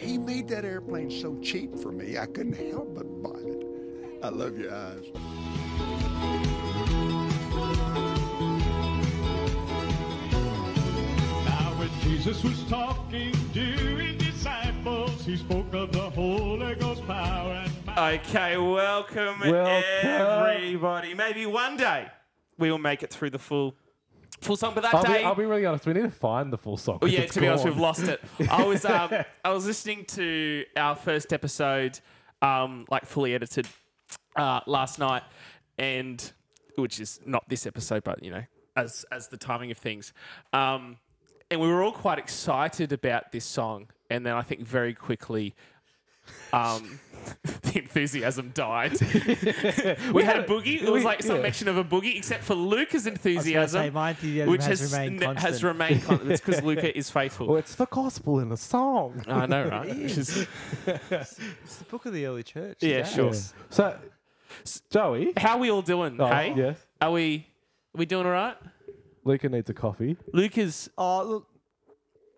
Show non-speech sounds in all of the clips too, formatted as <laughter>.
He made that airplane so cheap for me, I couldn't help but buy it. I love your eyes. Now when Jesus was talking to his disciples, he spoke of the Holy Ghost power and might. Okay, welcome, Welcome. everybody. Maybe one day we will make it through the full full song, but that I'll be, day. I'll be really honest. We need to find the full song. Oh yeah, to be honest, we've lost it. I was um, <laughs> I was listening to our first episode, um, like fully edited, uh, last night, and which is not this episode, but you know, as as the timing of things, um, and we were all quite excited about this song, and then I think very quickly. Um, <laughs> the enthusiasm died. <laughs> <laughs> we had a boogie. It was like some yeah. mention of a boogie, except for Luca's enthusiasm, say, my enthusiasm which has has remained n- has constant. remained constant. It's because Luca is faithful. Well, it's the gospel in the song. I know, right? Which is- It's the book of the early church. yeah, Yeah. sure. So, Joey. How are we all doing? Oh, hey, yes. are we? Are we doing all right? Luca needs a coffee. Luca's. Oh, look.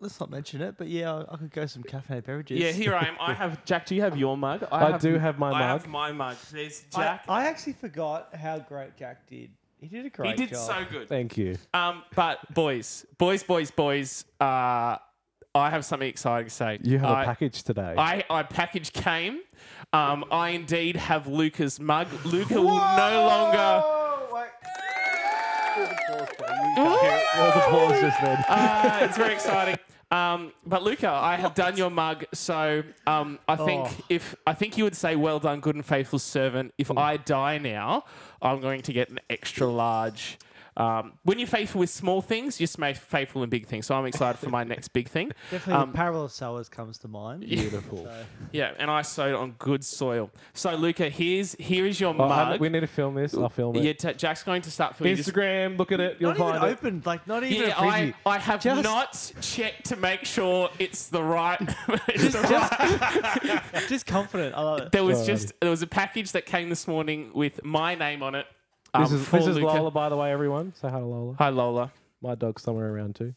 Let's not mention it, but yeah, I, I could go some cafe beverages. Yeah, here I am. I have Jack. Do you have your mug? I do have my I mug. have my mug. There's I, Jack. I actually forgot how great Jack did. He did a great he did job. so good. Thank you. Um, but boys, boys, boys, boys. Uh, I have something exciting to say. You have I- a package today. I, I package came. Um, I indeed have Luca's mug. Luca will no longer. There was a pause just then. Uh, it's very exciting. Um, but Luca, I have done your mug, so um, I think Oh. if I think you would say, "Well done, good and faithful servant." If I die now, I'm going to get an extra large. Um, when you're faithful with small things, you're faithful in big things. So I'm excited for my <laughs> next big thing. Definitely Um, the parable sowers comes to mind. Beautiful. Yeah, and I sowed on good soil. So Luca, here's here is your Oh, mug. we need to film this. I'll film it. yeah, t- Jack's going to start filming this. Instagram, look at it. You'll Not even find it. opened, like not even Yeah. I, I have Just- not checked to make sure it's the right. <laughs> it's the right. <laughs> Just confident. I love it. There was Alrighty. just there was a package that came this morning with my name on it. This um, is, this is Lola, by the way, everyone. Say hi to Lola. Hi Lola. My dog's somewhere around too.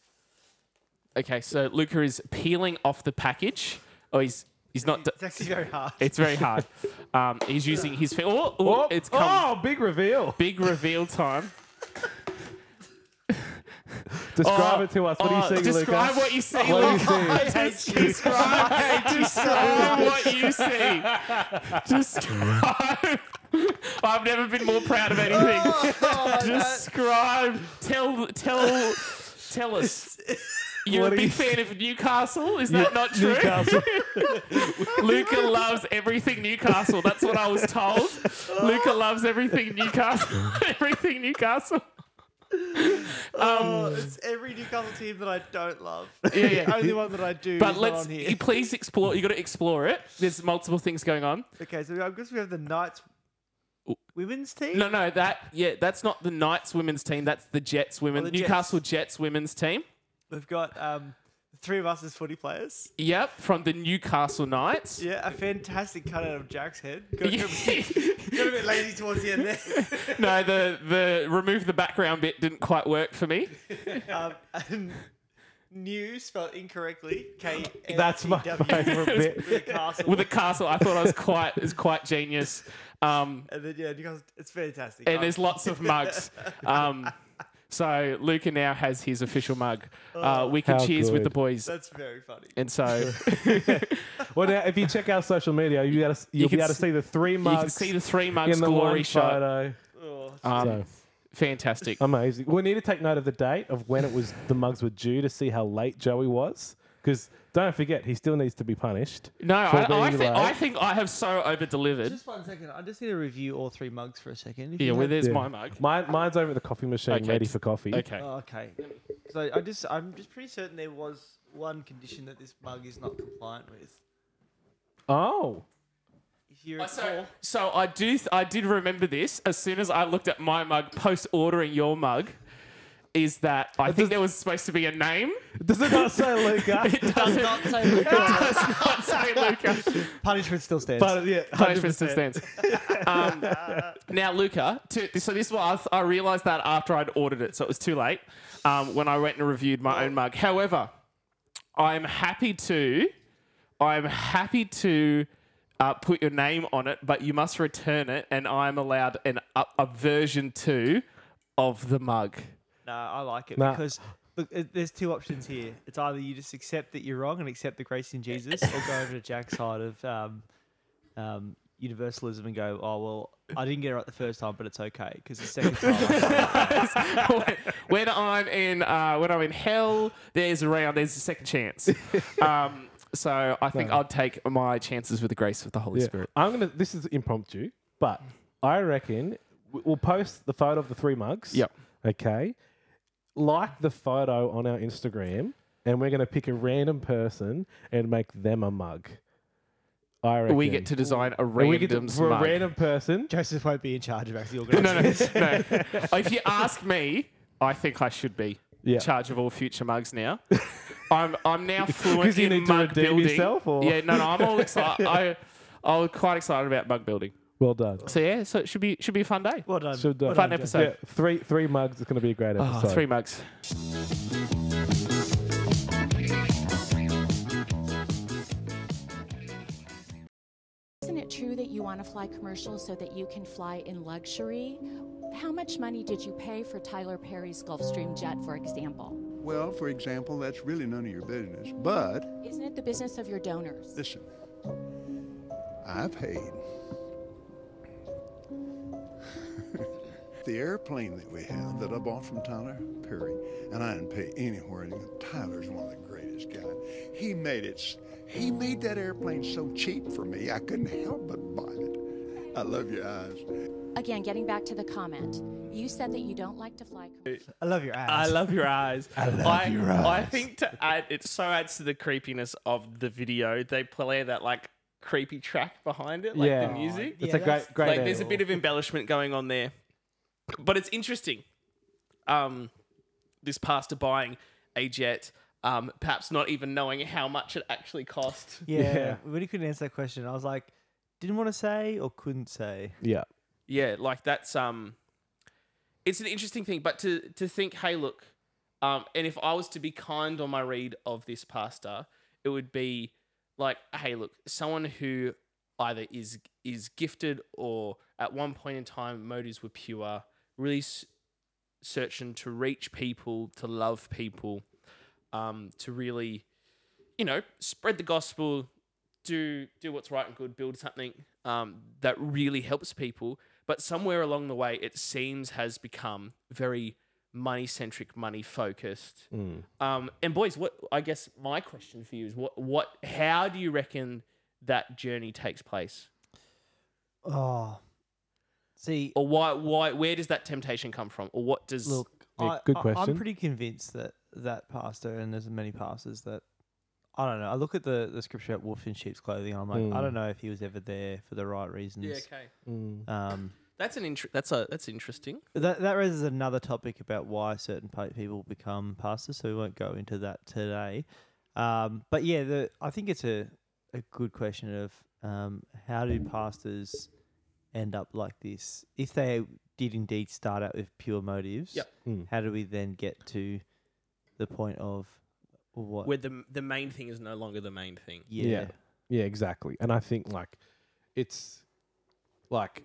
Okay, so Luca is peeling off the package. Oh, he's he's not. d- It's actually very hard. It's very hard. <laughs> Um, he's using his. Fi- oh, oh, it's come. oh, big reveal. Big reveal time. Describe Oh, it to us. What oh, are you seeing, Describe Luca? what you see. What do you Luca. see? <laughs> Describe, describe what you see. <laughs> Describe. I've never been more proud of anything. Oh, <laughs> oh describe. Tell. Tell. Tell us. You're What a do big you fan of Newcastle, is that not true? Newcastle. <laughs> Luca loves everything Newcastle. That's what I was told. Luca loves everything Newcastle. <laughs> everything Newcastle. Oh, um, it's every Newcastle team that I don't love. Yeah, yeah. the only one that I do. But is not let's on here. you please explore. You got to explore it. There's multiple things going on. Okay, so I guess we have the Knights women's team. No, no, that yeah, that's not the Knights women's team. That's the Jets women, Oh, the Newcastle Jets women's team. We've got um, three of us as footy players. Yep, from the Newcastle Knights. Yeah, a fantastic cutout of Jack's head. Got, <laughs> Yeah. got a bit lazy towards the end there. <laughs> no, the the remove the background bit didn't quite work for me. <laughs> um, and new spelled incorrectly. K. That's my favourite bit. With a castle. With a castle, I thought I was quite is quite genius. Um, and then yeah, Newcastle. It's fantastic. and there's lots of mugs. <laughs> Um, so Luca now has his official mug. Uh, we can How cheers with the boys. That's very funny. And so <laughs> Well, now, if you check our social media, you'll be able to, you'll can be able to s- see the three you can mugs see the three mugs in the glory one shot. photo. Oh, Um, So fantastic. amazing. We need to take note of the date of when it was the mugs were due to see how late Joey was. Because don't forget, he still needs to be punished. No, I, I, think, I think I have so over delivered. just one second. I just need to review all three mugs for a second. If Yeah, you well, have- there's Yeah. my mug. Mine, mine's over at the coffee machine, Okay, ready for coffee. Okay. Oh, okay. So I just, I'm just pretty certain there was one condition that this mug is not compliant with. Oh, If you Uh, So, so I do. Th- I did remember this as soon as I looked at my mug post ordering your mug. Is that I think there was supposed to be a name. does it not say Luca? <laughs> It doesn't say Luca. <laughs> it does not say Luca. punishment still stands. but yeah, Punishment still stands. Um, now, Luca, to, so this was I, I realized that after I'd ordered it, so it was too late um, when I went and reviewed my own mug. However, I'm happy to I'm happy to uh, put your name on it, but you must return it, and I'm allowed an a, a version two of the mug. No, I like it Nah. because look, it, there's two options here. It's either you just accept that you're wrong and accept the grace in Jesus, or go over to Jack's side of um, um, universalism and go, oh well, I didn't get it right the first time, but it's okay because the second time. <laughs> when I'm in uh, when I'm in hell, there's a round, there's a second chance. <laughs> Um, so I think No. I'll take my chances with the grace of the Holy Yeah. Spirit. I'm gonna. This is impromptu, but I reckon w- we'll post the photo of the three mugs. Yep. Okay. Like the photo on our Instagram, and we're gonna pick a random person and make them a mug. I reckon We get to design a And we get to, random for mug. a random person. Joseph won't be in charge of actually <laughs> no, no, organising. no, no. <laughs> If you ask me, I think I should be Yeah. in charge of all future mugs now. <laughs> I'm I'm now <laughs> fluent 'Cause you in need to mug redeem building. yourself, or- Yeah, no, no, I'm all excited. <laughs> I I'm quite excited about mug building. Well done. So yeah, so it should be should be a fun day. Well done. Should, uh, Well Fun done, episode. Yeah, three three mugs. It's gonna be a great Oh, episode. three mugs. Isn't it true that you want to fly commercial so that you can fly in luxury? How much money did you pay for Tyler Perry's Gulfstream jet, for example? Well, for example, that's really none of your business. But Isn't it the business of your donors? listen, I paid. <laughs> the airplane that we have that I bought from Tyler Perry, and I didn't pay anywhere. Tyler's one of the greatest guys. He made it. He made that airplane so cheap for me, I couldn't help but buy it. I love your eyes. Again, getting back to the comment, you said that you don't like to fly. I love your ass. I love your eyes. I love <laughs> your eyes. I think to add, it so adds to the creepiness of the video. They play that like creepy track behind it, like yeah, the music. It's Yeah, a great that's- great. like there's a bit of embellishment going on there, but it's interesting. Um, this pastor buying a jet, um, perhaps not even knowing how much it actually cost. Yeah. Yeah. When he couldn't answer that question, I was like, didn't want to say or couldn't say. Yeah. Yeah, like that's um, it's an interesting thing. But to to think, hey, look, um, and if I was to be kind on my read of this pastor, it would be like, hey, look, someone who either is is gifted or at one point in time motives were pure, really s- searching to reach people, to love people, um, to really, you know, spread the gospel, do do what's right and good, build something um, that really helps people. But somewhere along the way, it seems has become very money centric, money focused. Mm. Um, and boys, what I guess my question for you is what what how do you reckon that journey takes place, Oh. See, or why why where does that temptation come from, or what does look, Yeah, I, good I- question. I'm pretty convinced that that pastor, and there's many pastors that, I don't know. I look at the, the scripture at wolf in sheep's clothing, and I'm like, I Mm. don't know if he was ever there for the right reasons. yeah okay Mm. Um, that's an inter- that's a that's interesting. that that raises another topic about why certain pa- people become pastors, so we won't go into that today. Um, but yeah, the I think it's a a good question of um, how do pastors end up like this? If they did indeed start out with pure motives, Yep. Mm. how do we then get to the point of what? Where the the main thing is no longer the main thing. yeah. Yeah. Yeah, exactly. And I think like it's like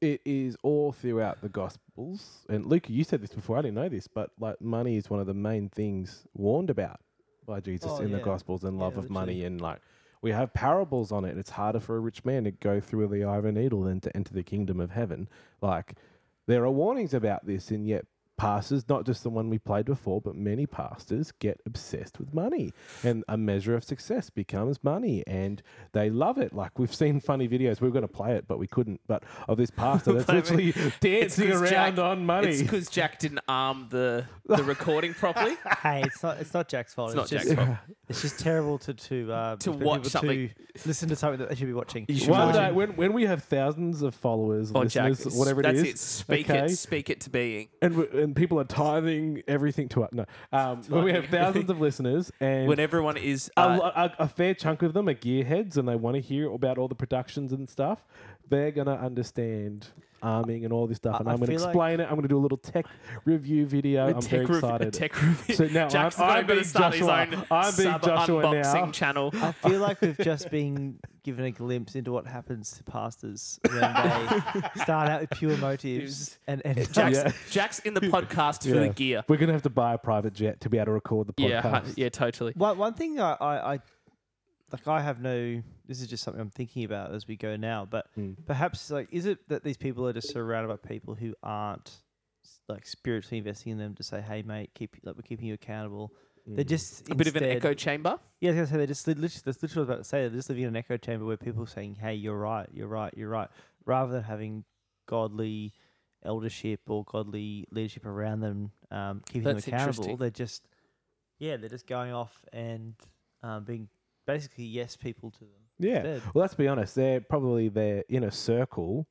it is all throughout the gospels. And Luke, you said this before, I didn't know this, but like money is one of the main things warned about by Jesus Oh, in the gospels and Yeah, love of money and like we have parables on it. It's harder for a rich man to go through the eye of a needle than to enter the kingdom of heaven. Like there are warnings about this and yet pastors, not just the one we played before, but many pastors get obsessed with money. And a measure of success becomes money. And they love it. Like we've seen funny videos. We were going to play it, but we couldn't. But of this pastor <laughs> that's But literally dancing 'cause around Jack- on money. It's because Jack didn't arm the the recording properly. <laughs> Hey, it's not it's not Jack's fault. It's not just, Jack's fault. It's just terrible to to uh, To watch something. to listen to something that they should be watching. You should One day, when, when we have thousands of followers, Oh, Jack, listeners, whatever it that's is, it. Speak okay? it. Speak it to being. And, we- and when people are tithing everything to us. No, um, <laughs> when we have thousands of listeners and when everyone is a, uh, lo- a, a fair chunk of them are gearheads and they want to hear about all the productions and stuff, they're gonna understand arming and all this stuff. I- and I I'm gonna feel like- explain it. I'm gonna do a little tech review video. I'm tech very rev- a excited. tech review. So now I'm- Jackson's I'm going being to start Joshua. his own I'm being sub Joshua unboxing now. channel. I feel like we've just been given a glimpse into what happens to pastors when <laughs> they start out with pure motives and and <laughs> Jack's, Yeah. Jack's in the podcast for the Yeah. gear. We're gonna have to buy a private jet to be able to record the Yeah, podcast. hu- <laughs> yeah, totally. One one thing I, I, I like I have no this is just something I'm thinking about as we go now, but Mm. perhaps like is it that these people are just surrounded by people who aren't like spiritually investing in them to say, Hey mate, keep like we're keeping you accountable. They're just A bit of an echo chamber. Yeah, I was gonna say they're just li- literally that's literally what I was about to say. They're just living in an echo chamber where people are saying, Hey, you're right, you're right, you're right rather than having godly eldership or godly leadership around them, um, keeping That's them accountable. interesting. They're just yeah, they're just going off and um, being basically yes people to them. Yeah. instead. Well, let's be honest. They're probably their inner circle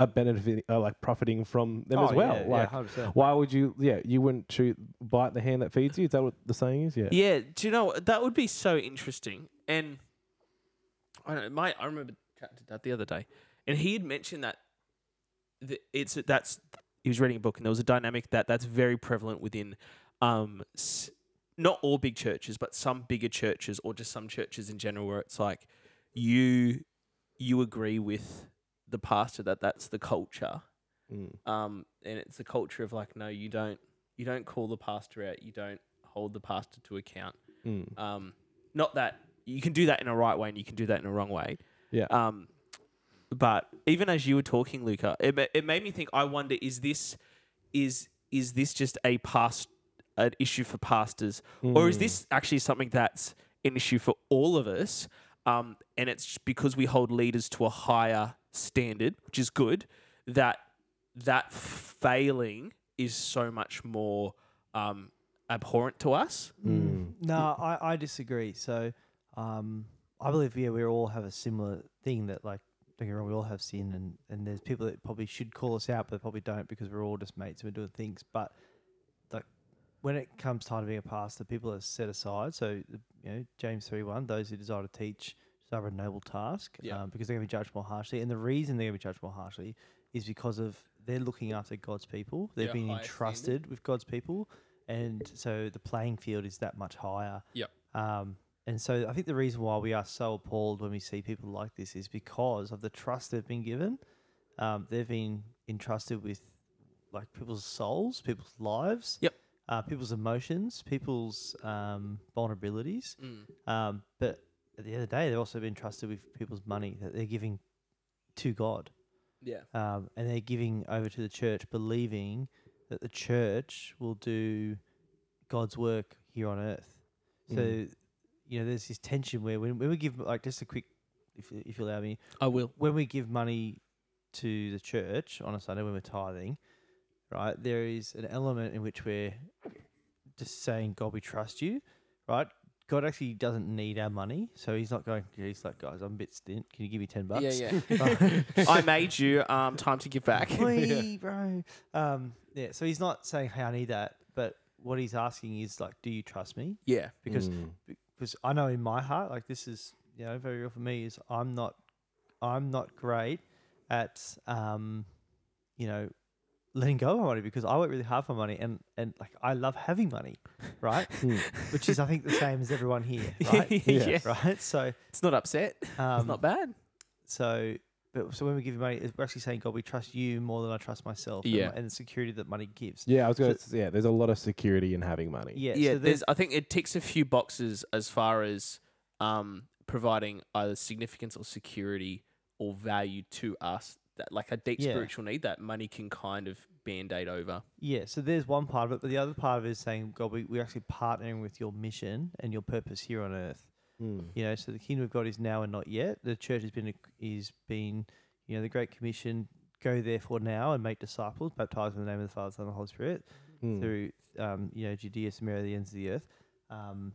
are benefiting, are like profiting from them as Oh, well. yeah, yeah, like, 100%. why would you? Yeah, you wouldn't shoot bite the hand that feeds you. Is that what the saying is? Yeah. Yeah, do you know that would be so interesting? And I don't know, my I remember chatting to Dad the other day, and he had mentioned that the, it's that's he was reading a book, and there was a dynamic that that's very prevalent within, um, s- not all big churches, but some bigger churches or just some churches in general, where it's like you you agree with the pastor that that's the culture, Mm. um, and it's a culture of like no, you don't you don't call the pastor out, you don't hold the pastor to account. Mm. Um, not that you can do that in a right way and you can do that in a wrong way. Yeah. Um, but even as you were talking, Luca, it, it made me think. I wonder is this is is this just a past an issue for pastors, or is this actually something that's an issue for all of us? Um, and it's because we hold leaders to a higher standard, which is good. That that failing is so much more um, abhorrent to us. Mm. No, I, I disagree. So, um, I believe yeah, we all have a similar thing that like don't get wrong, we all have sin, and and there's people that probably should call us out, but they probably don't because we're all just mates and we're doing things. But like when it comes time to being a pastor, people are set aside. So you know, James three one, those who desire to teach desire a noble task, Yeah. um, because they're going to be judged more harshly. And the reason they're going to be judged more harshly is because of they're looking after God's people. They've Yeah, been higher standard. entrusted with God's people, and so the playing field is that much higher. Yep. Um, and so I think the reason why we are so appalled when we see people like this is because of the trust they've been given. Um, they've been entrusted with like people's souls, people's lives, Yep. Uh, people's emotions, people's um, vulnerabilities. Mm. Um, but at the end of the day, they've also been trusted with people's money that they're giving to God Yeah. um, and they're giving over to the church, believing that the church will do God's work here on earth. So, Mm. you know, there's this tension where when, when we give, like, just a quick, if, if you allow me, I will. when we give money to the church on a Sunday when we're tithing, right, there is an element in which we're just saying, God, we trust you, right? God actually doesn't need our money, so he's not going. He's like, guys, I'm a bit stint. Can you give me ten bucks? Yeah, <laughs> yeah. I made you. Um, time to give back. Oi, <laughs> bro. Um, yeah, so he's not saying, "Hey, I need that," but what he's asking is like, "Do you trust me?" yeah. Because Mm. because I know in my heart, like this is you know very real for me. Is I'm not I'm not great at um, you know letting go of my money because I work really hard for money and and like I love having money, right? <laughs> Mm. Which is I think the same as everyone here, <laughs> right? Yeah. Right. So It's not upset. um, it's not bad. so, but so when we give you money, it's- we're actually saying, God, we trust you more than I trust myself. and Yeah. my- And, the security that money gives. Yeah, I was going to. Yeah, there's a lot of security in having money. Yeah. Yeah, so there's. I think it ticks a few boxes as far as um, providing either significance or security or value to us. That like a deep Yeah. spiritual need that money can kind of band aid over. yeah. So there's one part of it, but the other part of it is saying, God, we, we're actually partnering with your mission and your purpose here on earth. Mm. You know, so the kingdom of God is now and not yet. The church has been is been, you know, the Great Commission. Go therefore now and make disciples, baptize in the name of the Father, Son, and the Holy Spirit. Mm. through um, you know Judea, Samaria, the ends of the earth. Um,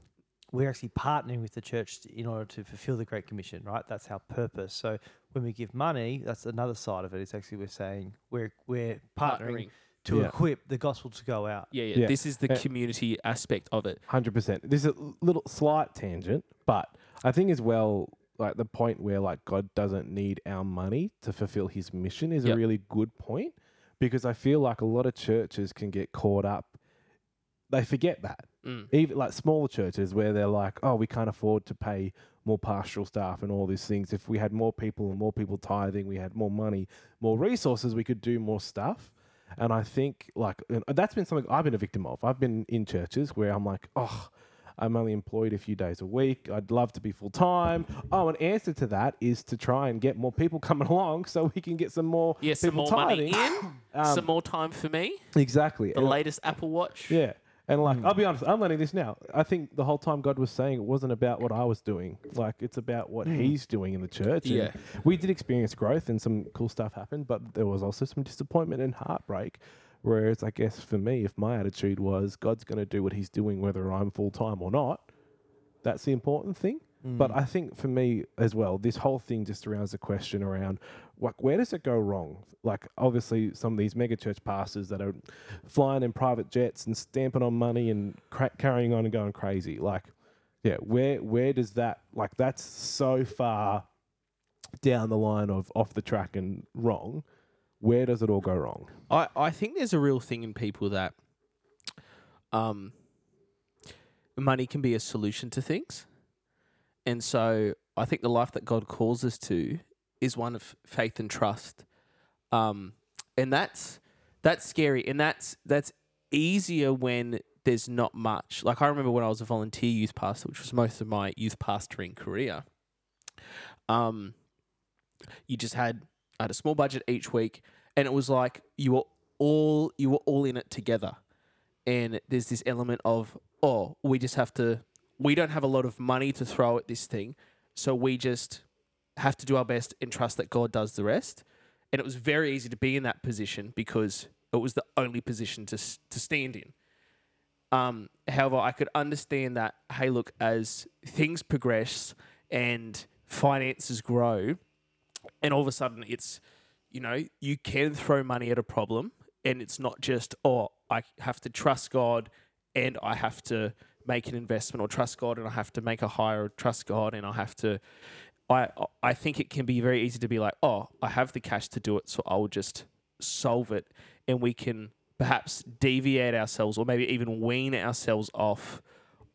we're actually partnering with the church in order to fulfill the Great Commission, right? That's our purpose. So when we give money, that's another side of it. It's actually we're saying we're we're partnering, to Yeah. equip the gospel to go out. Yeah, yeah. Yeah. This is the Uh, community aspect of it. Hundred percent. This is a little slight tangent, but I think as well, like the point where like God doesn't need our money to fulfill His mission is Yep. a really good point because I feel like a lot of churches can get caught up. They forget that Mm. even like smaller churches where they're like, oh, we can't afford to pay more pastoral staff and all these things. If we had more people and more people tithing, we had more money, more resources, we could do more stuff. And I think like that's been something I've been a victim of. I've been in churches where I'm like, oh, I'm only employed a few days a week. I'd love to be full time. Oh, an answer to that is to try and get more people <laughs> coming along so we can get some more Yeah, some people more money in, Um, some more time for me. exactly. The And- latest Apple Watch. yeah. And Hmm. like, I'll be honest, I'm learning this now. I think the whole time God was saying it wasn't about what I was doing. Like, it's about what He's doing in the church. And Yeah. We did experience growth and some cool stuff happened, but there was also some disappointment and heartbreak. Whereas, I guess for me, if my attitude was God's going to do what He's doing, whether I'm full time or not, that's the important thing. But I think for me as well, this whole thing just surrounds the question around like where does it go wrong? Like obviously some of these megachurch pastors that are flying in private jets and stamping on money and cra- carrying on and going crazy. Like, yeah, where where does that like that's so far down the line of off the track and wrong. Where does it all go wrong? I, I think there's a real thing in people that um, money can be a solution to things. And so I think the life that God calls us to is one of faith and trust. Um, and that's that's scary and that's that's easier when there's not much. Like I remember when I was a volunteer youth pastor, which was most of my youth pastoring career. Um, you just had I had a small budget each week, and it was like you were all you were all in it together. And there's this element of oh, we just have to. We don't have a lot of money to throw at this thing, so we just have to do our best and trust that God does the rest. And it was very easy to be in that position because it was the only position to to stand in. Um, however, I could understand that. Hey, look, as things progress and finances grow, and all of a sudden it's, you know, you can throw money at a problem, and it's not just oh, I have to trust God, and I have to make an investment, or trust God, and I have to make a hire, or trust God, and I have to. I I think it can be very easy to be like, oh, I have the cash to do it, so I'll just solve it, and we can perhaps deviate ourselves, or maybe even wean ourselves off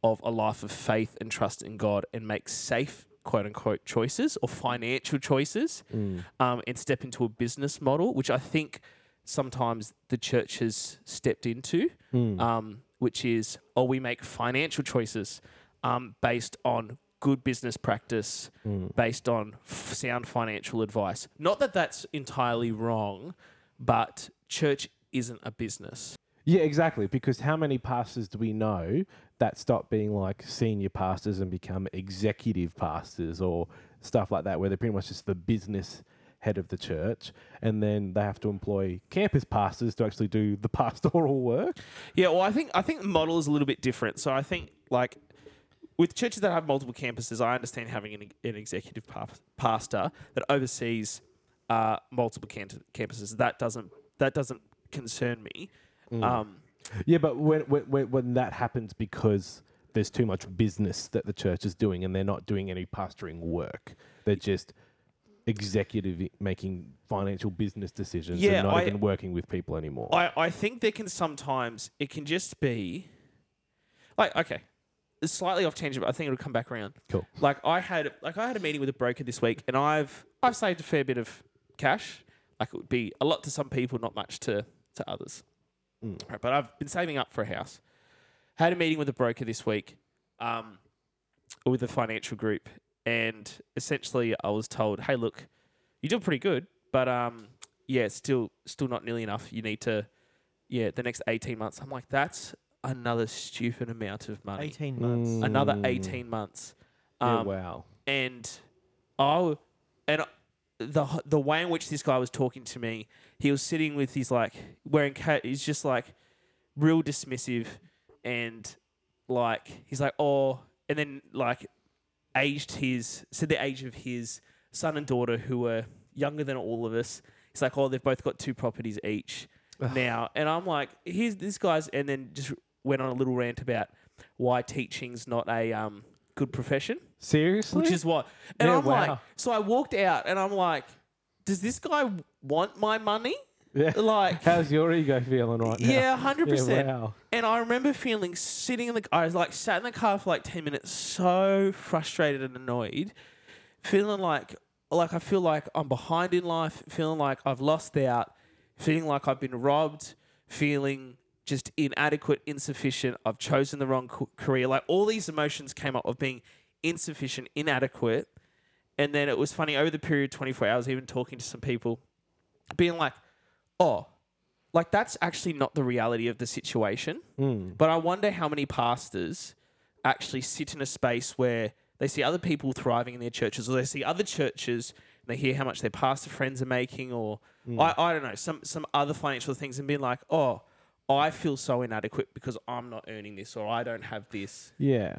of a life of faith and trust in God, and make safe quote unquote choices or financial choices, um, and step into a business model, which I think sometimes the church has stepped into, um, which is, oh, we make financial choices um, based on good business practice, hmm. based on f- sound financial advice. Not that that's entirely wrong, but church isn't a business. Yeah, exactly. Because how many pastors do we know that stop being like senior pastors and become executive pastors or stuff like that, where they're pretty much just the business head of the church, and then they have to employ campus pastors to actually do the <laughs> pastoral work? Yeah, well, I think I think the model is a little bit different. So I think like with churches that have multiple campuses, I understand having an, an executive pastor that oversees uh, multiple can- campuses. That doesn't that doesn't concern me. Um, Yeah, but when, when when when that happens because there's too much business that the church is doing, and they're not doing any pastoring work, they're just executive making financial business decisions Yeah, and not I- even working with people anymore. I, I think there can sometimes it can just be like okay, it's slightly off tangent, but I think it'll come back around. Cool. Like I had like I had a meeting with a broker this week, and I've I've saved a fair bit of cash. Like it would be a lot to some people, not much to to others. Right, but I've been saving up for a house. Had a meeting with a broker this week, um, with a financial group, and essentially I was told, "Hey, look, you do pretty good, but um, yeah, it's still still not nearly enough. You need to, yeah, the next eighteen months." I'm like, "That's another stupid amount of money. 18 months. Another eighteen months." yeah, Um, wow. and I and the the way in which this guy was talking to me, he was sitting with his like wearing cat. He's just like real dismissive, and like he's like oh, and then like aged his said the age of his son and daughter who were younger than all of us. He's like oh, they've both got two properties each. now, and I'm like, here's this guy's, and then just went on a little rant about why teaching's not a um, good profession, Seriously? which is what. And Yeah, I'm like, so I walked out, and I'm like, does this guy want my money? yeah. Like, <laughs> How's your ego feeling right now? yeah, hundred Yeah, percent. wow. And I remember feeling sitting in the I was like sat in the car for like ten minutes, so frustrated and annoyed, feeling like like I feel like I'm behind in life, feeling like I've lost out, feeling like I've been robbed, feeling just inadequate, insufficient. I've chosen the wrong career. Like all these emotions came up of being insufficient, inadequate. And then it was funny over the period 24 hours, even talking to some people, being like, oh, like that's actually not the reality of the situation. Hmm. But I wonder how many pastors actually sit in a space where they see other people thriving in their churches, or they see other churches and they hear how much their pastor friends are making, or hmm. I, I don't know, some some other financial things, and being like, oh, I feel so inadequate because I'm not earning this, or I don't have this. Yeah.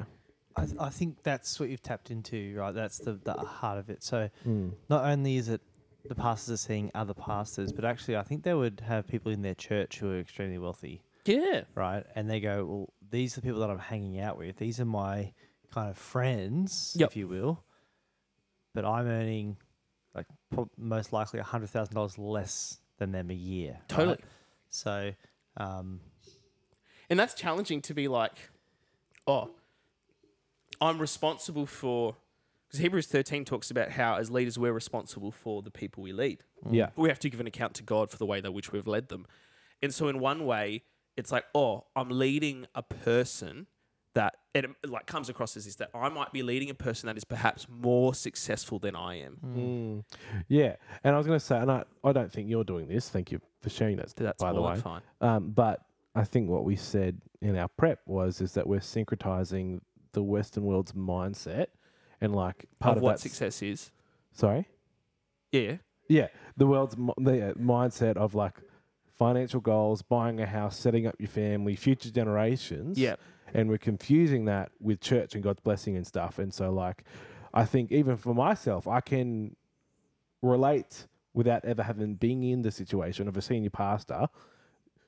I, th- I think that's what you've tapped into, right? That's the, the heart of it. So hmm. not only is it the pastors are seeing other pastors, but actually I think they would have people in their church who are extremely wealthy, Yeah, right? And they go, well, these are the people that I'm hanging out with. These are my kind of friends, Yep. if you will. But I'm earning like prob most likely hundred thousand dollars less than them a year. right? Totally. So, um, and that's challenging to be like, oh, I'm responsible for. Because Hebrews 13 talks about how, as leaders, we're responsible for the people we lead. Yeah. we have to give an account to God for the way that which we've led them. And so, in one way, it's like, oh, I'm leading a person that it like comes across as this that I might be leading a person that is perhaps more successful than I am. Mm. Yeah. And I was going to say, and I, I don't think you're doing this. Thank you for sharing that, That's by the way. fine. Um, but I think what we said in our prep was is that we're syncretizing the Western world's mindset and like part Of of, what success is. Sorry. Yeah. Yeah, the world's the uh, mindset of like financial goals, buying a house, setting up your family, future generations. Yeah. and we're confusing that with church and God's blessing and stuff. And so, like, I think even for myself, I can relate without ever having been in the situation of a senior pastor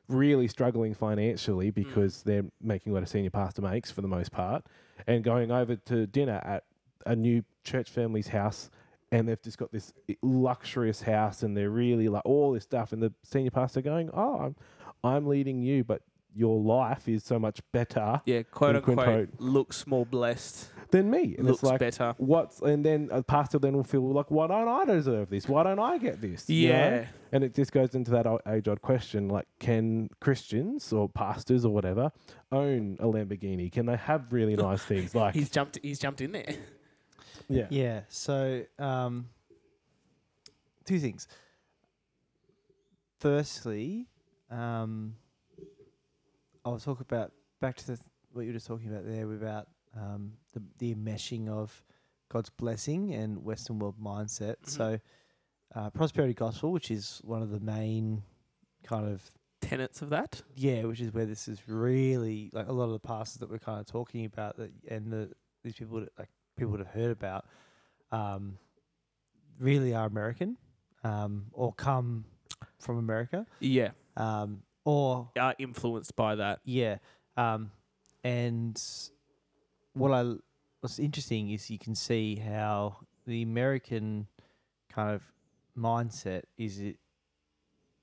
really struggling financially mm. because they're making what a senior pastor makes for the most part, and going over to dinner at a new church family's house. And they've just got this luxurious house, and they're really like all this stuff. And the senior pastor going, "Oh, I'm, I'm leading you, but your life is so much better Yeah. Quote unquote, quote. looks more blessed. Than me. And Looks it's like, better. What's and then a pastor then will feel like, why don't I deserve this? Why don't I get this? You know? Yeah. And it just goes into that age old question like, can Christians or pastors or whatever own a Lamborghini? Can they have really <laughs> nice things? Like, He's jumped. He's jumped in there. yeah. Yeah. So, um, two things. Firstly, um, I'll talk about back to the, what you were just talking about there about um, the the enmeshing of God's blessing and Western world mindset. So, uh, prosperity gospel, which is one of the main kind of Tenets of that. yeah, which is where this is really like a lot of the pastors that we're kind of talking about that, and the these people that, like people would have heard about, um, really are American, um, or come from America, Yeah. um, or Are influenced by that. yeah, um, and what I what's interesting is you can see how the American kind of mindset is it,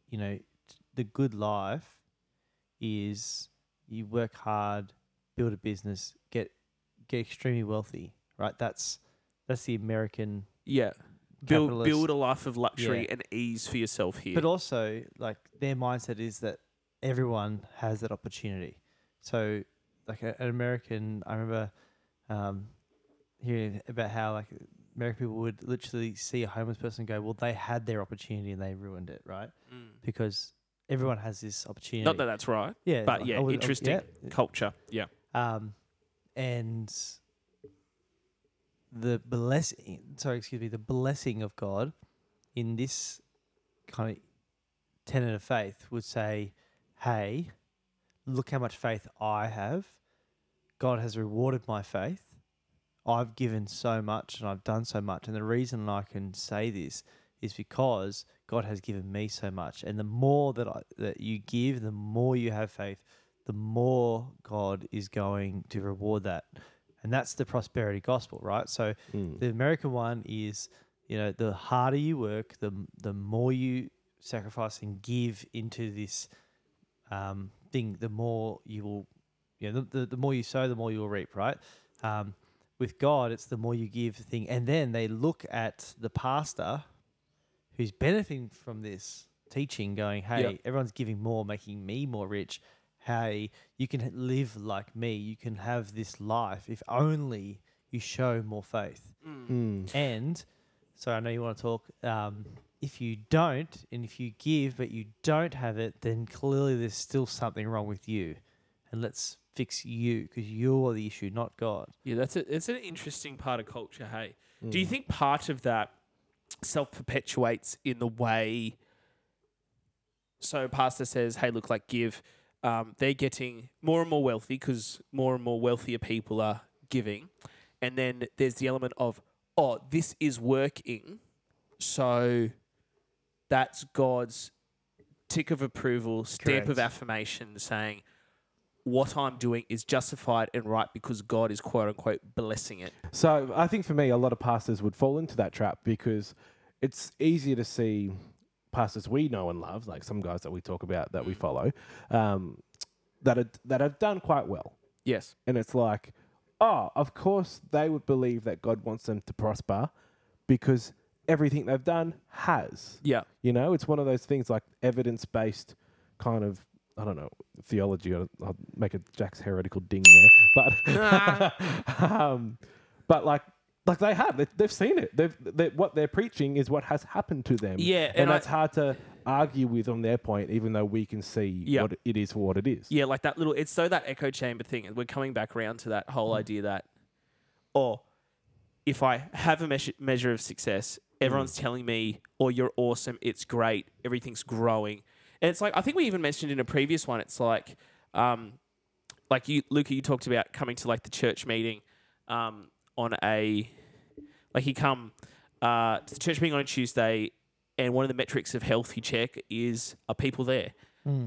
you know, the good life is you work hard, build a business, get get extremely wealthy, right? That's that's the American Yeah. Build build a life of luxury Yeah. and ease for yourself here. But also, like their mindset is that everyone has that opportunity. So, like a, an American, I remember um, hearing about how like American people would literally see a homeless person and go, "Well, they had their opportunity and they ruined it," right? Mm. Because everyone has this opportunity. Not that that's right, yeah, but like, yeah, would- interesting yeah. culture. Yeah. Um, and the blessing, sorry, excuse me, the blessing of God in this kind of tenet of faith would say, hey, look how much faith I have. God has rewarded my faith. I've given so much and I've done so much. And the reason I can say this is because God has given me so much, and the more that I, that you give, the more you have faith, the more God is going to reward that, and that's the prosperity gospel, right? So the American one is, you know, the harder you work, the the more you sacrifice and give into this um, thing, the more you will, you know, the, the, the more you sow, the more you will reap, right? Um, with God, it's the more you give thing. And then they look at the pastor who's benefiting from this teaching, going, hey, Yep. everyone's giving more, making me more rich. Hey, you can live like me. You can have this life if only you show more faith. And so I know you want to talk. Um, if you don't, and if you give but you don't have it, then clearly there's still something wrong with you. And let's fix you because you're the issue, not God. Yeah, that's a, it's an interesting part of culture. Hey, do you think part of that self perpetuates in the way? So, pastor says, "Hey, look, like give." Um, they're getting more and more wealthy because more and more wealthier people are giving, and then there's the element of, "Oh, this is working," so that's God's tick of approval, stamp of affirmation, saying what I'm doing is justified and right because God is quote unquote blessing it. So I think for me, a lot of pastors would fall into that trap because it's easier to see pastors we know and love, like some guys that we talk about that we follow, um, that are, that have done quite well. Yes. And it's like, oh, of course they would believe that God wants them to prosper because everything they've done has. Yeah. You know, it's one of those things like evidence based kind of, I don't know, theology. I'll, I'll make a Jack's heretical ding there. But, <laughs> <laughs> um, but like, like they have, they, they've seen it. They've, they, what they're preaching is what has happened to them. Yeah, and, and I- that's hard to argue with on their point, even though we can see Yeah. what it is for what it is. Yeah, like that little it's so that echo chamber thing. and We're coming back around to that whole idea that or if I have a measure, measure of success, everyone's telling me, "Oh, you're awesome. It's great. Everything's growing." And it's like I think we even mentioned in a previous one. It's like, um, like you, Luca, you talked about coming to like the church meeting, um, on a, like you come, uh, to the church meeting on a Tuesday, and one of the metrics of health you check is are people there,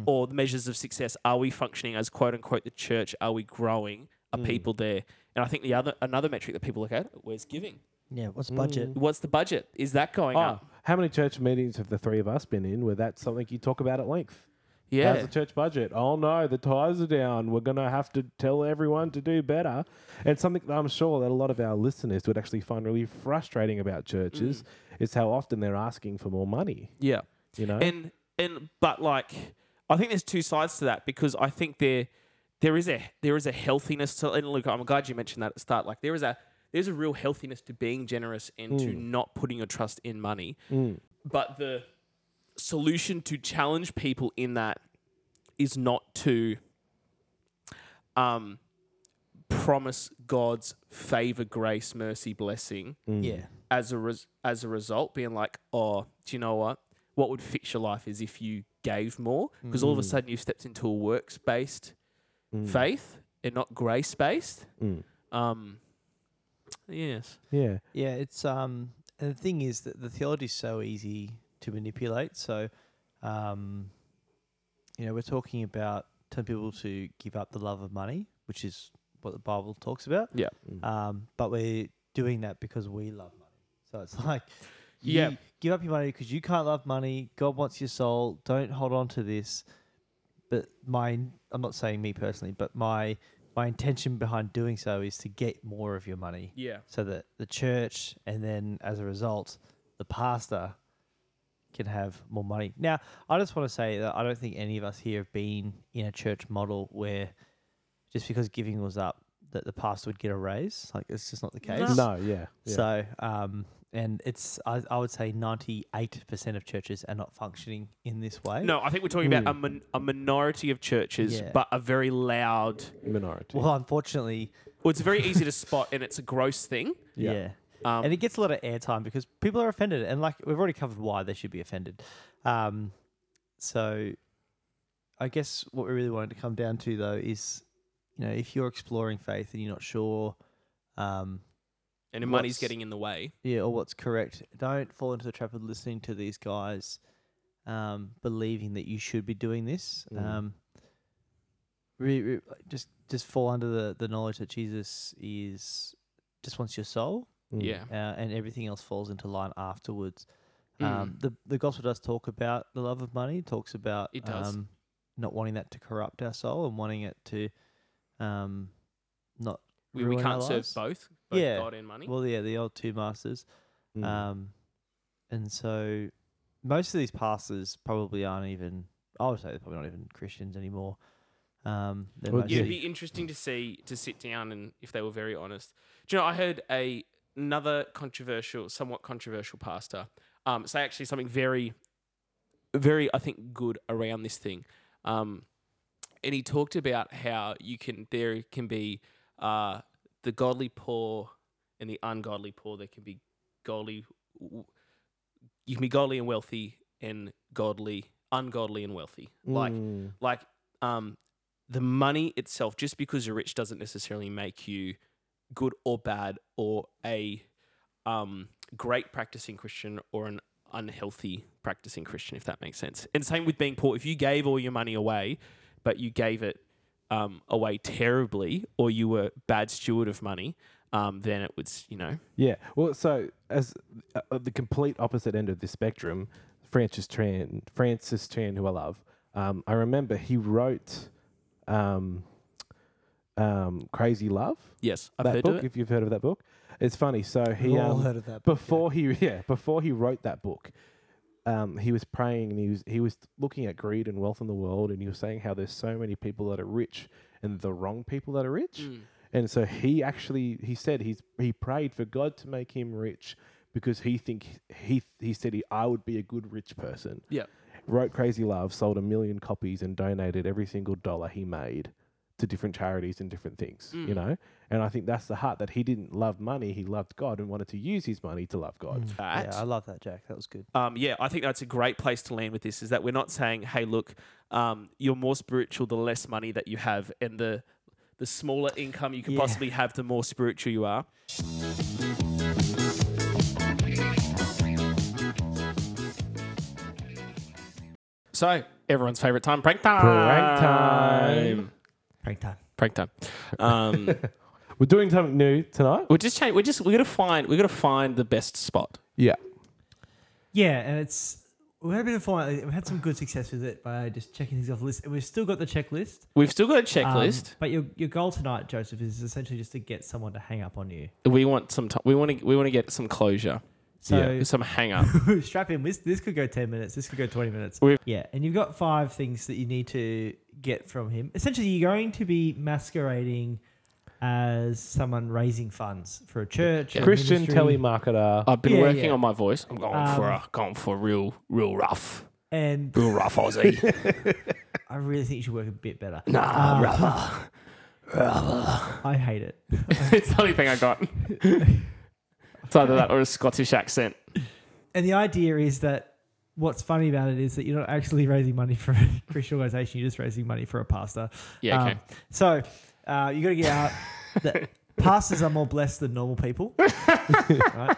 or the measures of success are we functioning as quote unquote the church? Are we growing? Are people there? And I think the other another metric that people look at where's giving? Yeah, what's the budget? Mm. What's the budget? Is that going Oh, up? how many church meetings have the three of us been in where that's something you talk about at length? Yeah, How's the church budget? Oh no, the tithes are down. We're gonna have to tell everyone to do better. And something that I'm sure that a lot of our listeners would actually find really frustrating about churches mm. is how often they're asking for more money. yeah. You know, and and but like I think there's two sides to that because I think there there is a there is a healthiness to and look I'm glad you mentioned that at the start like there is a there's a real healthiness to being generous and to hmm. not putting your trust in money. Hmm. But the solution to challenge people in that is not to um promise God's favor grace mercy blessing hmm. Yeah. as a res- as a result, being like, oh, do you know what? What would fix your life is if you gave more, because all of a sudden you've stepped into a works based faith and not grace based. Um, yes. yeah, Yeah, it's um and the thing is that the theology is so easy to manipulate. So um you know, we're talking about telling people to give up the love of money, which is what the Bible talks about. Yeah. Um, but we're doing that because we love money. So it's <laughs> like Yeah. give up your money because you can't love money. God wants your soul. Don't hold on to this. But my I'm not saying me personally, but my my intention behind doing so is to get more of your money. Yeah. so that the church and then as a result the pastor can have more money. Now i just want to say that i don't think any of us here have been in a church model where just because giving was up that the pastor would get a raise. Like it's just not the case. No, yeah, yeah. so um and it's I, I would say 98% of churches are not functioning in this way No, I think we're talking about a, min- a minority of churches, Yeah. but a very loud. minority. well unfortunately Well, it's very easy to spot, and it's a gross thing. <laughs> Yeah. yeah. Um, and it gets a lot of airtime because people are offended, and like we've already covered why they should be offended. Um, so, I guess what we really wanted to come down to though is, you know, if you're exploring faith and you're not sure, um, and if money's What's- getting in the way. yeah, or what's correct. Don't fall into the trap of listening to these guys, um, believing that you should be doing this. Mm. Um, re, re, just just fall under the, the knowledge that Jesus is just wants your soul, Mm. Yeah. uh, and everything else falls into line afterwards. Mm. Um, the the gospel does talk about the love of money. Talks about It does. Um, not wanting that to corrupt our soul and wanting it to, um, not We, we ruin our can't serve lives. both, both Yeah. God and money. Well, yeah, the old two masters. Mm. Um, and so most of these pastors probably aren't even. I would say they're probably not even Christians anymore. Um, they're Well, Yeah, it'd be interesting to see to sit down and if they were very honest. Do you know? I heard a another controversial, somewhat controversial pastor um, say actually something very, very I think good around this thing. Um, and he talked about how you can there can be uh, the godly poor and the ungodly poor. There can be godly. You can be godly and wealthy, and godly, ungodly and wealthy. Like Mm. like um the money itself just because you're rich doesn't necessarily make you good or bad or a um great practicing christian or an unhealthy practicing christian if that makes sense and same with being poor if you gave all your money away but you gave it um, away terribly or you were bad steward of money um, then it was you know Yeah. Well, so as uh, the complete opposite end of the spectrum, Francis Tran, Francis Chan, who I love, um, I remember he wrote um, um, Crazy Love. yes i've that heard book, of it if you've heard of that book. It's funny. So he We've all um, heard of that. book, yeah. before he <laughs> yeah before he wrote that book um, he was praying and he was he was looking at greed and wealth in the world and he was saying how there's so many people that are rich and the wrong people that are rich Mm. and so he actually he said he's he prayed for God to make him rich because he think he he said he I would be a good rich person Yeah. wrote Crazy Love sold a million copies and donated every single dollar he made to different charities and different things you Mm. know and I think that's the heart that he didn't love money he loved God and wanted to use his money to love God that Yeah, I love that, Jack. That was good. um, yeah, I think that's a great place to land with this. Is that we're not saying, "Hey, look, um, you're more spiritual the less money that you have, and the the smaller income you can Yeah. possibly have, the more spiritual you are." So, everyone's favorite time, prank time. Prank time. Prank time. Prank time. Um, <laughs> We're doing something new tonight. we're just change, we're just we're gonna find we're gonna find the best spot. Yeah. Yeah, and it's we had a bit of fun. We've had some good success with it by just checking things off the list. And We've still got the checklist. We've still got a um, checklist. but your your goal tonight, Joseph, is essentially just to get someone to hang up on you. we want some time. We want to we want to get some closure, So some hang up. <laughs> strap in. This this could go ten minutes. This could go twenty minutes. We've- yeah, and you've got five things that you need to get from him. Essentially, you're going to be masquerading as someone raising funds for a church, or a Christian ministry. telemarketer. I've been Yeah, working yeah. on my voice. I'm going for a Um, going for real real rough, and real rough Aussie. <laughs> <laughs> I really think you should work a bit better. nah, Um, rougher. I hate it. <laughs> it's the only thing I got. it's either that or a Scottish accent. And the idea is that what's funny about it is that you're not actually <laughs> raising money for a Christian organization, you're just raising money for a pastor. Yeah, okay. Um, so uh, you got to get out that <laughs> pastors are more blessed than normal people. <laughs> right?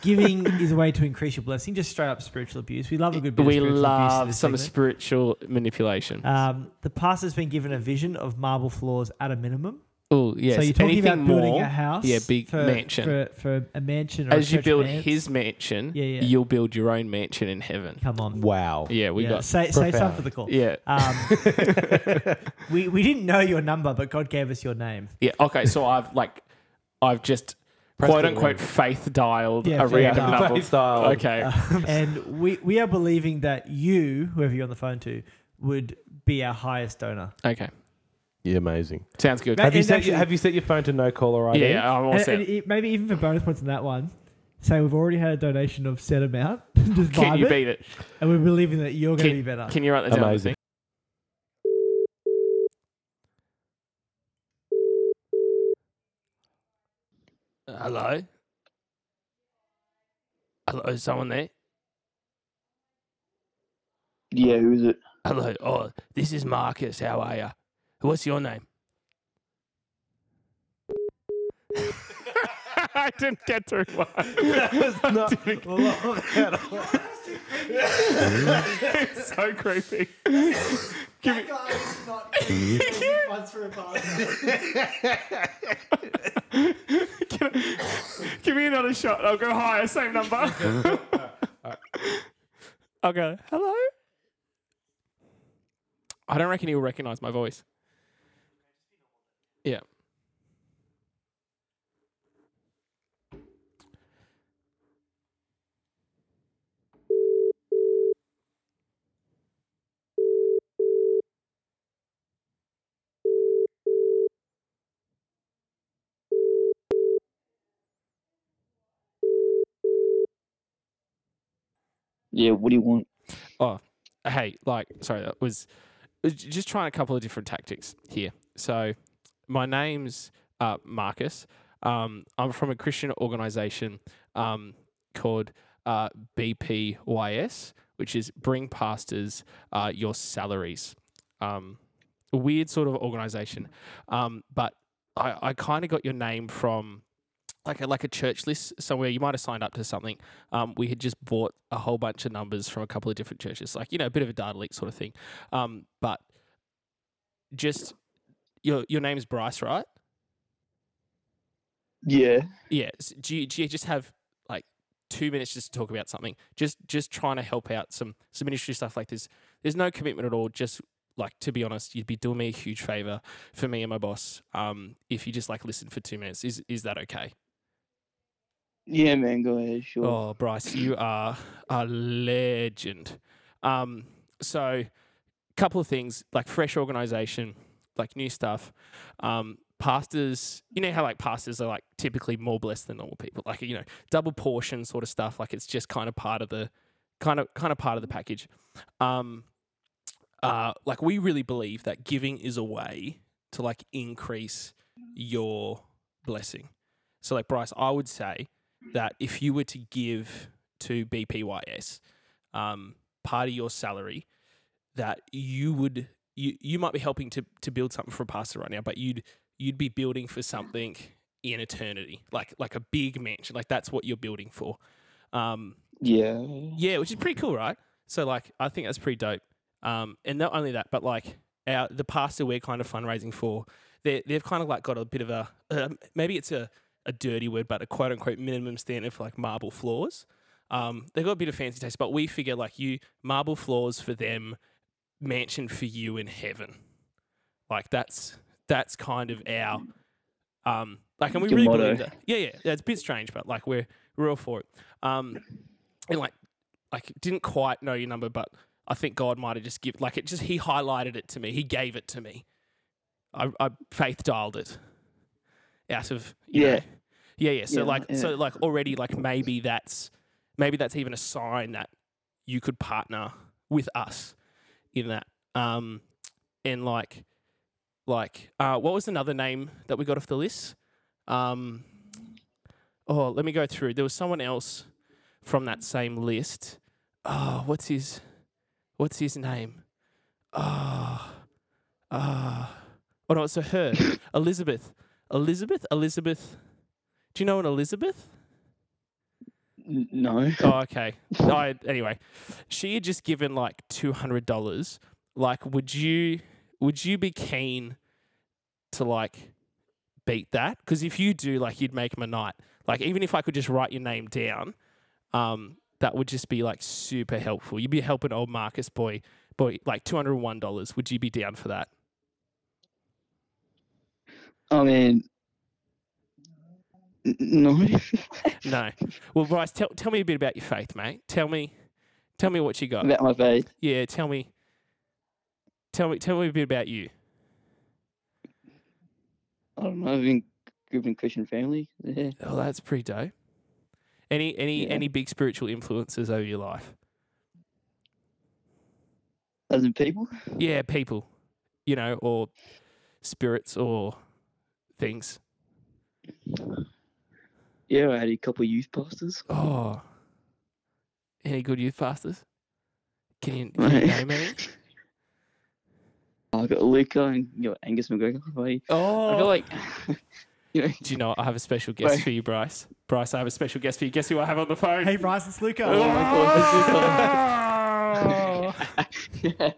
Giving is a way to increase your blessing, just straight up spiritual abuse. We love a good bit we of spiritual abuse in love some segment. spiritual manipulation. Um, the pastor's been given a vision of marble floors at a minimum. Oh yes. so you're talking Anything about building more, a house, Yeah, big for, mansion. for, for a mansion. Or As a you church build finance. his mansion, Yeah, yeah. you'll build your own mansion in heaven. come on, Wow. Yeah, we yeah, got. say, say profound. something for the call. Yeah, Um, <laughs> we we didn't know your number, but God gave us your name. yeah. Okay, so I've like, I've just quote unquote faith dialed Yeah, a faith random dialed. number. Face dial. Okay. Um, and we we are believing that you, whoever you're on the phone to, would be our highest donor. Okay. Yeah, amazing. Sounds good. That- Have you and set actually- your, Have you set your phone to no caller ID? yeah, yeah, I'm all And, set. and it- maybe even for bonus points on that one, say we've already had a donation of set amount. <laughs> just Can vibe you it, beat it? and we're believing that you're going to be better. Can you write that down? Amazing. Hello. Hello, is someone there? Yeah, who is it? Hello. Oh, this is Marcus. How are you? What's your name? <laughs> I didn't get through <laughs> one. <laughs> Not It's so creepy. Give me, give me another shot. I'll go higher, same number. I'll go, hello? I don't reckon he'll recognize my voice. Yeah. Yeah, what do you want? Oh, hey, like, sorry, that was, was just trying a couple of different tactics here. So, my name's uh, Marcus. Um, I'm from a Christian organization um, called uh, BPYS, which is Bring Pastors uh, Your Salaries. Um, a weird sort of organization. Um, but I, I kind of got your name from like a, like a church list somewhere. You might have signed up to something. Um, we had just bought a whole bunch of numbers from a couple of different churches, like you know, a bit of a data leak sort of thing. Um, but just your your name's Bryce, right? Yeah. Yeah. s- Do you, do you just have like two minutes just to talk about something? Just just trying to help out some some ministry stuff like this. There's no commitment at all. Just like to be honest, you'd be doing me a huge favor for me and my boss. Um, if you just like listen for two minutes, is is that okay? Yeah, man, go ahead, sure. Oh, Bryce, you are a legend. Um, so, couple of things like fresh organization, like new stuff. Um, pastors, you know how like pastors are like typically more blessed than normal people, like you know double portion sort of stuff. Like it's just kind of part of the kind of kind of part of the package. Um, uh, like we really believe that giving is a way to like increase your blessing. So, like Bryce, I would say that if you were to give to BPYS um, part of your salary, that you would you you might be helping to to build something for a pastor right now, but you'd you'd be building for something in eternity, like like a big mansion, like that's what you're building for. Um, Yeah. yeah, which is pretty cool, right? So like, I think that's pretty dope. Um, and not only that, but like our the pastor we're kind of fundraising for, they they've kind of like got a bit of a um, maybe it's a a dirty word, but a quote unquote minimum standard for like marble floors. Um, they've got a bit of fancy taste, but we figure like you marble floors for them, mansion for you in heaven. Like that's that's kind of our um like and we Your really motto. believe that. Yeah, yeah. yeah, It's a bit strange, but like we're we're all for it. Um and like like didn't quite know your number, but I think God might have just give like it just he highlighted it to me. He gave it to me. I, I faith dialed it out of you Yeah. know. Yeah, yeah. So Yeah, like so like already like maybe that's maybe that's even a sign that you could partner with us in that. Um and like like uh what was another name that we got off the list? Um oh let me go through. There was someone else from that same list. Oh, what's his what's his name? Oh, ah, oh no, it's a her. <coughs> Elizabeth. Elizabeth? Elizabeth. Do you know an Elizabeth? No. Oh, <laughs> okay. I, anyway, she had just given like two hundred dollars. Like, would you would you be keen to like beat that? Because if you do, like, you'd make him a night. Like, even if I could just write your name down, um, that would just be like super helpful. You'd be helping old Marcus boy, boy, like two hundred one dollars. Would you be down for that? I mean, no. <laughs> No. Well, Bryce, tell tell me a bit about your faith, mate. Tell me, tell me what you got. About my faith. Yeah, tell me. Tell me, tell me a bit about you. I don't know. I've been grew up in Christian family. Yeah. Oh, that's pretty dope. Any any Yeah. any big spiritual influences over your life? As in people. Yeah, people, you know, or spirits or things. Yeah, I had a couple of youth pastors. Oh, any good youth pastors? Can you, can you name any? <laughs> I got Luca and you got Angus McGregor. I, I Oh, feel like <laughs> You know, Do you know? I have a special guest Wait. for you, Bryce. Bryce, I have a special guest for you. Guess who I have on the phone? Hey, Bryce, it's Luca. oh my Oh. god, <laughs> yeah.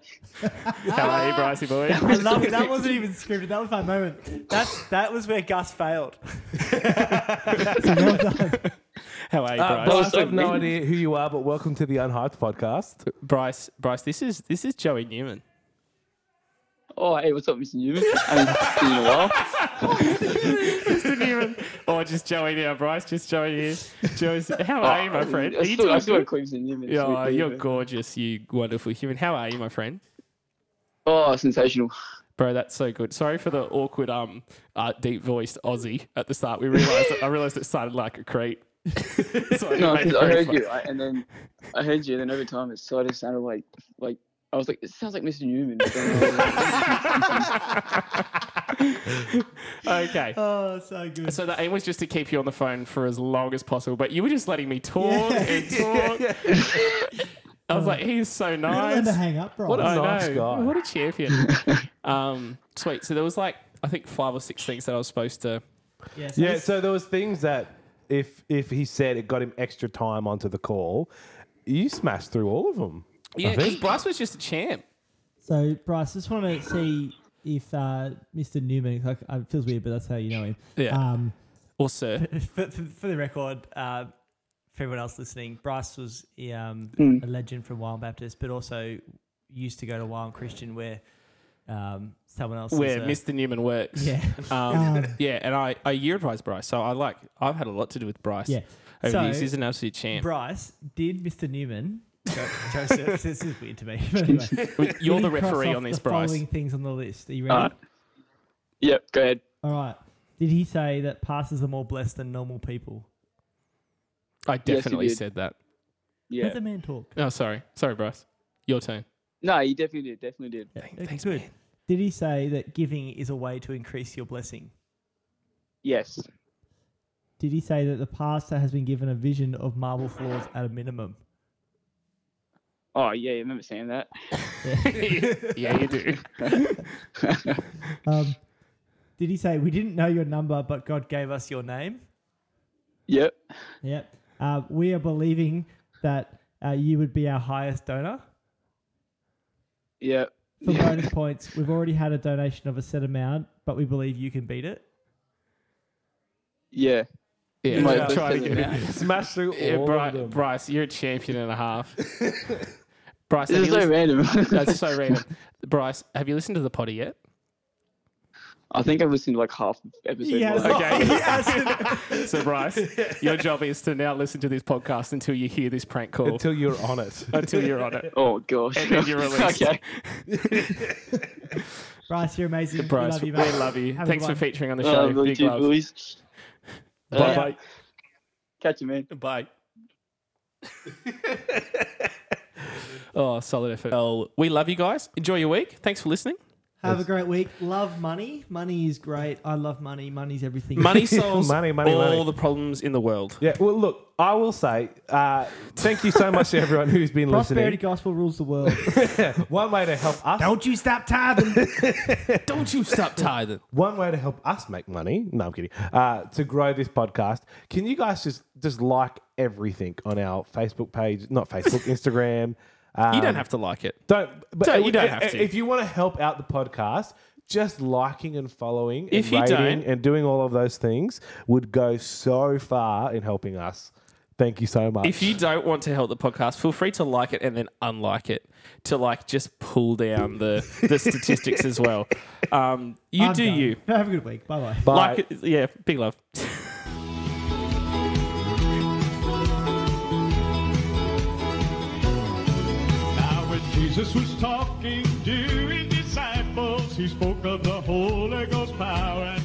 How are you, Brycey boy? <laughs> I love it. That wasn't even scripted. That was my moment. That's that was where Gus failed. so well done. How are you, Uh, Bryce? Bryce, I've no idea who you are, but welcome to the Unhyped podcast. Bryce, Bryce, this is this is Joey Newman. Oh, hey, what's up, Mr. Newman? I haven't seen you in a while. <laughs> Mr. Newman. Or just Joey now, Bryce. Just Joey here. Joey's, how are you, my friend? I Are you still, I doing still good? Newman. Yeah, oh, you're gorgeous, you wonderful human. How are you, my friend? Oh, sensational. Bro, that's so good. Sorry for the awkward, um, uh, deep voiced Aussie at the start. We realized that, I realized it sounded like a creep. <laughs> so I No, made it because I heard fun. you, right? and then I heard you, and then over time it sort of sounded like, like I was like, it sounds like Mr. Newman. <laughs> <laughs> But then I was like, Okay. <laughs> Oh, so good. So the aim was just to keep you on the phone for as long as possible, but you were just letting me talk Yeah. and <laughs> talk. I was like, he's so You're nice. to hang up, bro. What a I nice know. guy. What a champion. <laughs> um, sweet. So there was like I think five or six things that I was supposed to. yeah, so Yeah, so there was things that if if he said it got him extra time onto the call, you smashed through all of them. Yeah, because Bryce was just a champ. So, Bryce, just want to see if uh, Mr. Newman, like, it feels weird, but that's how you know him. Yeah. Um, Or sir. <laughs> for, for, for the record, uh, for everyone else listening, Bryce was um, Mm. a legend from Wild Baptist, but also used to go to Wild Christian where um, someone else Where is, uh, Mr. Newman works. Yeah. <laughs> Um, Um, yeah, and I, I year advised Bryce, so I like I've had a lot to do with Bryce. Yeah. Over So, the years, he's an absolute champ. Bryce, did Mr. Newman, Jo- Joseph, this is weird to me. <laughs> Anyway, You're did the referee on this, the Bryce. following things on the list. Are you ready? uh, yep, go ahead. All right. Did he say that pastors are more blessed than normal people? I definitely did. said that. Yeah. Let the man talk. Oh, sorry, sorry, Bryce. Your turn. No, he definitely did. Definitely did. Yeah, Thank- thanks, good. man. Did he say that giving is a way to increase your blessing? Yes. Did he say that the pastor has been given a vision of marble floors at a minimum? Oh, yeah, I remember saying that. <laughs> yeah, you do. <laughs> Um, did he say we didn't know your number, but God gave us your name? Yep. Yep. Uh, we are believing that uh, you would be our highest donor. Yep. For <laughs> bonus points, we've already had a donation of a set amount, but we believe you can beat it. Yeah. Yeah, might try- to get it. Smash through Yeah, all Bri- of them. Bryce, you're a champion and a half. Bryce, This is so listened- random. that's so <laughs> random. Bryce, have you listened to the potty yet? I think I've listened to like half of episode He has. one. Okay. <laughs> He. <laughs> So, Bryce, your job is to now listen to this podcast until you hear this prank call, until, until you're on it. Until you're on it. Oh, gosh. And then you're released. okay. Bryce, you're amazing. Bryce, we we love you, mate. love you. Have a Thanks good for one. featuring on the Oh, show. really Big too, love. boys. Bye Uh, bye. Catch you, man. Bye. Oh, solid effort. Well, we love you guys. Enjoy your week. Thanks for listening. Have a great week. Love money. Money is great. I love money. Money's everything. Money <laughs> solves Money, money, all money. the problems in the world. Yeah, well, look, I will say uh, thank you so much to everyone who's been listening. Prosperity listening. gospel rules the world. <laughs> One way to help us, Don't you stop tithing. <laughs> Don't you stop tithing. one way to help us make money. No, I'm kidding. Uh, to grow this podcast, can you guys just just like everything on our Facebook page? Not Facebook, Instagram. Um, You don't have to like it. Don't. But Don't- you don't have to. If you want to help out the podcast, just liking and following, and If you rating don't- and doing all of those things would go so far in helping us. Thank you so much. If you don't want to help the podcast, feel free to like it and then unlike it to like just pull down the, the statistics as well. <laughs> Um, you I'm do done. you. Have a good week. Bye bye. Bye. Like yeah, big love. <laughs> Jesus was talking to his disciples, he spoke of the Holy Ghost power